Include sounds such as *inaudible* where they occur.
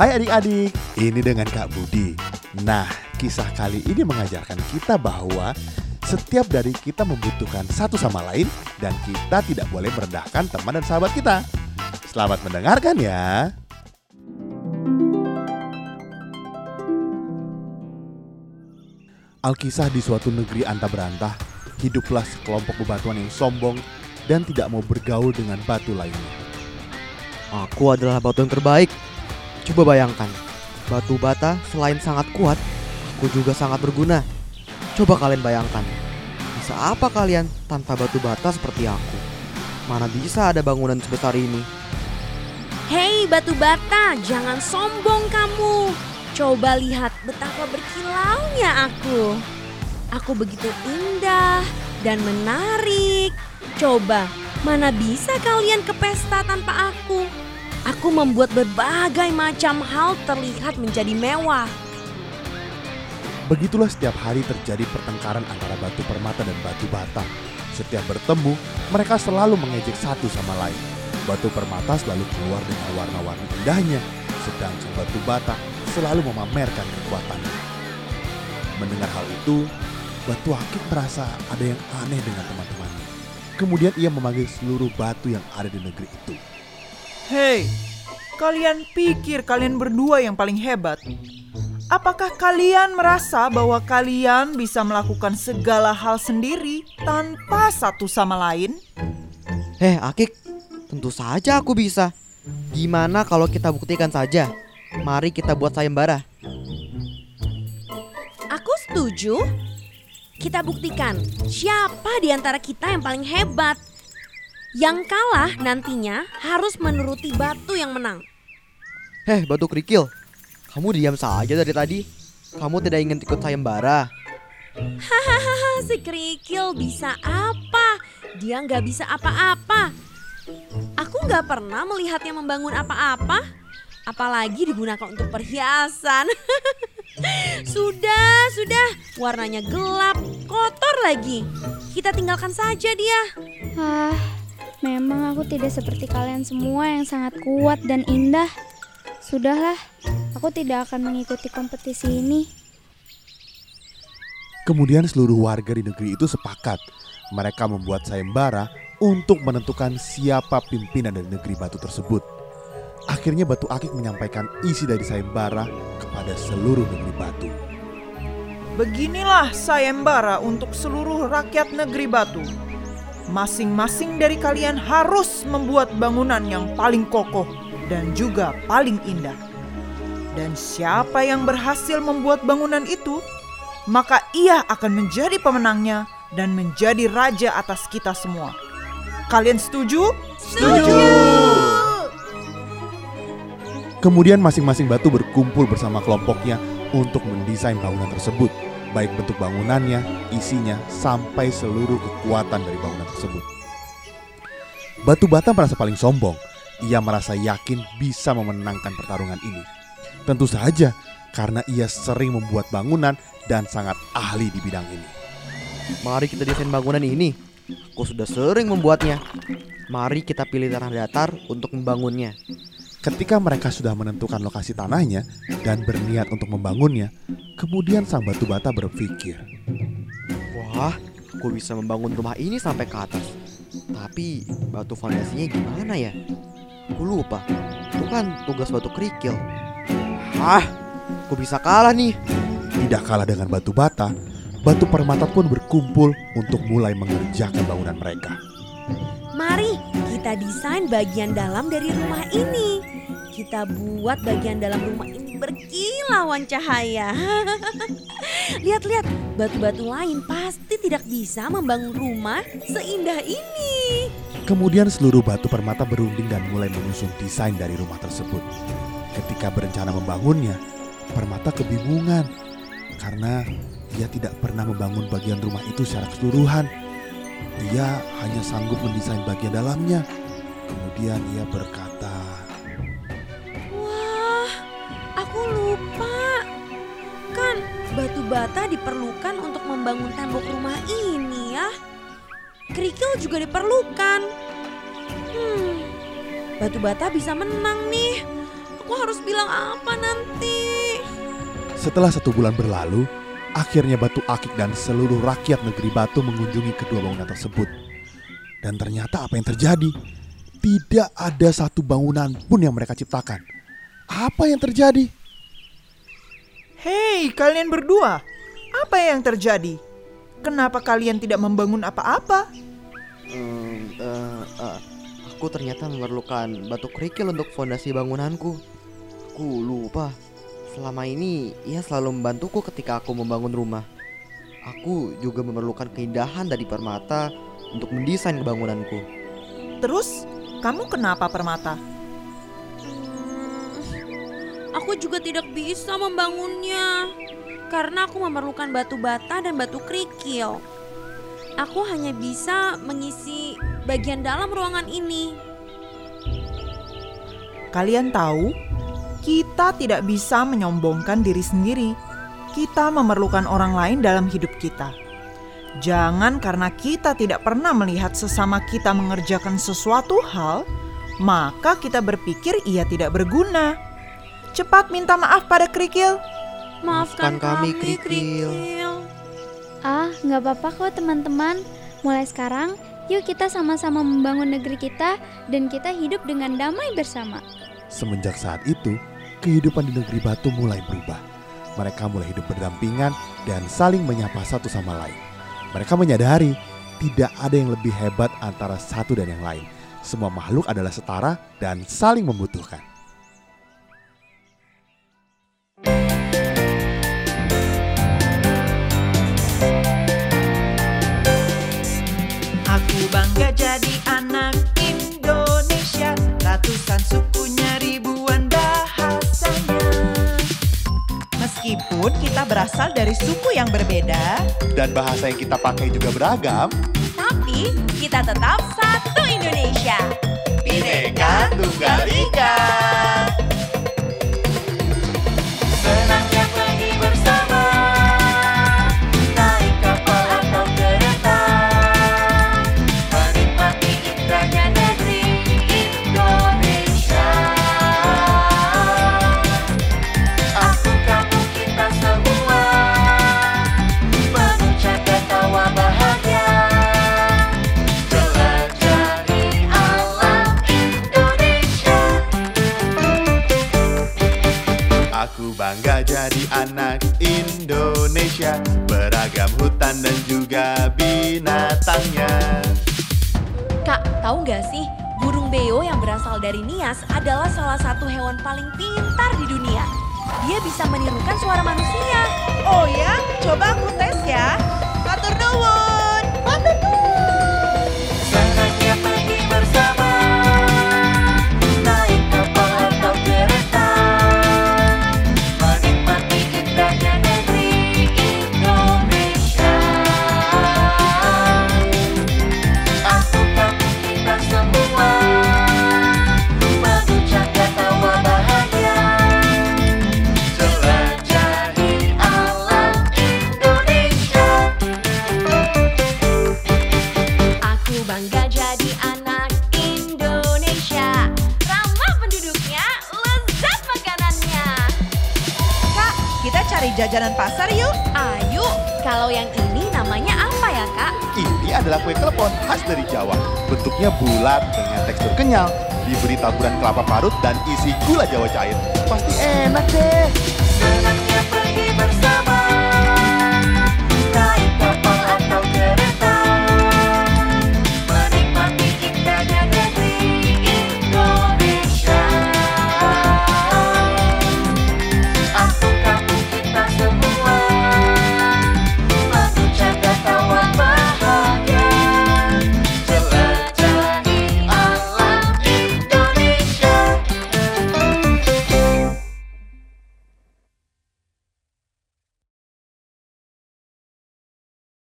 Hai adik-adik, ini dengan Kak Budi. Nah, kisah kali ini mengajarkan kita bahwa setiap dari kita membutuhkan satu sama lain dan kita tidak boleh merendahkan teman dan sahabat kita. Selamat mendengarkan ya. Alkisah di suatu negeri anta berantah, hiduplah sekelompok bebatuan yang sombong dan tidak mau bergaul dengan batu lainnya. Aku adalah batu yang terbaik. Coba bayangkan, batu bata selain sangat kuat, aku juga sangat berguna. Coba kalian bayangkan, bisa apa kalian tanpa batu bata seperti aku? Mana bisa ada bangunan sebesar ini? Hei batu bata, jangan sombong kamu. Coba lihat betapa berkilaunya aku. Aku begitu indah dan menarik. Coba, mana bisa kalian ke pesta tanpa aku? Aku membuat berbagai macam hal terlihat menjadi mewah. Begitulah setiap hari terjadi pertengkaran antara batu permata dan batu bata. Setiap bertemu, mereka selalu mengejek satu sama lain. Batu permata selalu keluar dengan warna-warni indahnya, sedangkan batu bata selalu memamerkan kekuatannya. Mendengar hal itu, Batu Akik merasa ada yang aneh dengan teman-temannya. Kemudian ia memanggil seluruh batu yang ada di negeri itu. Hei, kalian pikir kalian berdua yang paling hebat? Apakah kalian merasa bahwa kalian bisa melakukan segala hal sendiri tanpa satu sama lain? Heh, Akik, tentu saja aku bisa. Gimana kalau kita buktikan saja? Mari kita buat sayembara. Aku setuju. Kita buktikan siapa di antara kita yang paling hebat. Yang kalah nantinya harus menuruti batu yang menang. Heh, batu kerikil. Kamu diam saja dari tadi. Kamu tidak ingin ikut sayembara. Hahaha, si kerikil bisa apa? Dia nggak bisa apa-apa. Aku nggak pernah melihatnya membangun apa-apa. Apalagi digunakan untuk perhiasan. *laughs* sudah, sudah. Warnanya gelap, kotor lagi. Kita tinggalkan saja dia. Ah, memang aku tidak seperti kalian semua yang sangat kuat dan indah. Sudahlah, aku tidak akan mengikuti kompetisi ini. Kemudian seluruh warga di negeri itu sepakat. Mereka membuat sayembara untuk menentukan siapa pimpinan dari negeri batu tersebut. Akhirnya Batu Akik menyampaikan isi dari sayembara kepada seluruh negeri batu. Beginilah sayembara untuk seluruh rakyat negeri batu. Masing-masing dari kalian harus membuat bangunan yang paling kokoh dan juga paling indah. Dan siapa yang berhasil membuat bangunan itu, maka ia akan menjadi pemenangnya dan menjadi raja atas kita semua. Kalian setuju? Setuju. Kemudian masing-masing batu berkumpul bersama kelompoknya untuk mendesain bangunan tersebut, baik bentuk bangunannya, isinya, sampai seluruh kekuatan dari bangunan tersebut. Batu bata merasa paling sombong. Ia merasa yakin bisa memenangkan pertarungan ini. Tentu saja karena ia sering membuat bangunan dan sangat ahli di bidang ini. Mari kita desain bangunan ini. Aku sudah sering membuatnya. Mari kita pilih tanah datar untuk membangunnya. Ketika mereka sudah menentukan lokasi tanahnya dan berniat untuk membangunnya, kemudian sang batu bata berpikir, Wah, aku bisa membangun rumah ini sampai ke atas. Tapi batu fondasinya gimana ya? Aku lupa. Itu kan tugas batu kerikil. Ah, aku bisa kalah nih. Tidak kalah dengan batu bata, batu permata pun berkumpul untuk mulai mengerjakan bangunan mereka. Mari kita desain bagian dalam dari rumah ini. Kita buat bagian dalam rumah ini berkilauan cahaya. *laughs* Lihat-lihat, batu-batu lain pasti tidak bisa membangun rumah seindah ini. Kemudian seluruh batu permata berunding dan mulai menyusun desain dari rumah tersebut. Ketika berencana membangunnya, permata kebingungan karena dia tidak pernah membangun bagian rumah itu secara keseluruhan. Dia hanya sanggup mendesain bagian dalamnya. Kemudian ia berkata, bata diperlukan untuk membangun tembok rumah ini ya. Kerikil juga diperlukan. Hmm, batu bata bisa menang nih. Aku harus bilang apa nanti? Setelah satu bulan berlalu, akhirnya Batu Akik dan seluruh rakyat negeri Batu mengunjungi kedua bangunan tersebut. Dan ternyata apa yang terjadi? Tidak ada satu bangunan pun yang mereka ciptakan. Apa yang terjadi? Hei, kalian berdua, apa yang terjadi? Kenapa kalian tidak membangun apa-apa? Hmm, eh, eh, aku ternyata memerlukan batu kerikil untuk fondasi bangunanku. Aku lupa. Selama ini ia selalu membantuku ketika aku membangun rumah. Aku juga memerlukan keindahan dari permata untuk mendesain bangunanku. Terus, kamu kenapa permata? Aku juga tidak bisa membangunnya karena aku memerlukan batu bata dan batu kerikil. Aku hanya bisa mengisi bagian dalam ruangan ini. Kalian tahu, kita tidak bisa menyombongkan diri sendiri. Kita memerlukan orang lain dalam hidup kita. Jangan karena kita tidak pernah melihat sesama kita mengerjakan sesuatu hal, maka kita berpikir ia tidak berguna. Cepat minta maaf pada kerikil. Maafkan, Maafkan kami, kami, Kerikil. kerikil. Ah, nggak apa-apa kok teman-teman. Mulai sekarang, yuk kita sama-sama membangun negeri kita dan kita hidup dengan damai bersama. Semenjak saat itu, kehidupan di negeri Batu mulai berubah. Mereka mulai hidup berdampingan dan saling menyapa satu sama lain. Mereka menyadari tidak ada yang lebih hebat antara satu dan yang lain. Semua makhluk adalah setara dan saling membutuhkan. Bangga jadi anak Indonesia Ratusan sukunya ribuan bahasanya Meskipun kita berasal dari suku yang berbeda Dan bahasa yang kita pakai juga beragam. Tapi kita tetap satu Indonesia. Bineka Tunggal Ika. Indonesia Beragam hutan dan juga binatangnya Kak, tahu nggak sih? Burung beo yang berasal dari Nias adalah salah satu hewan paling pintar di dunia. Dia bisa menirukan suara manusia. Oh ya, coba aku tes ya. Matur cari jajanan pasar yuk. Ayo, kalau yang ini namanya apa ya kak? Ini adalah kue klepon khas dari Jawa. Bentuknya bulat dengan tekstur kenyal Diberi taburan kelapa parut dan isi gula jawa cair. Pasti enak deh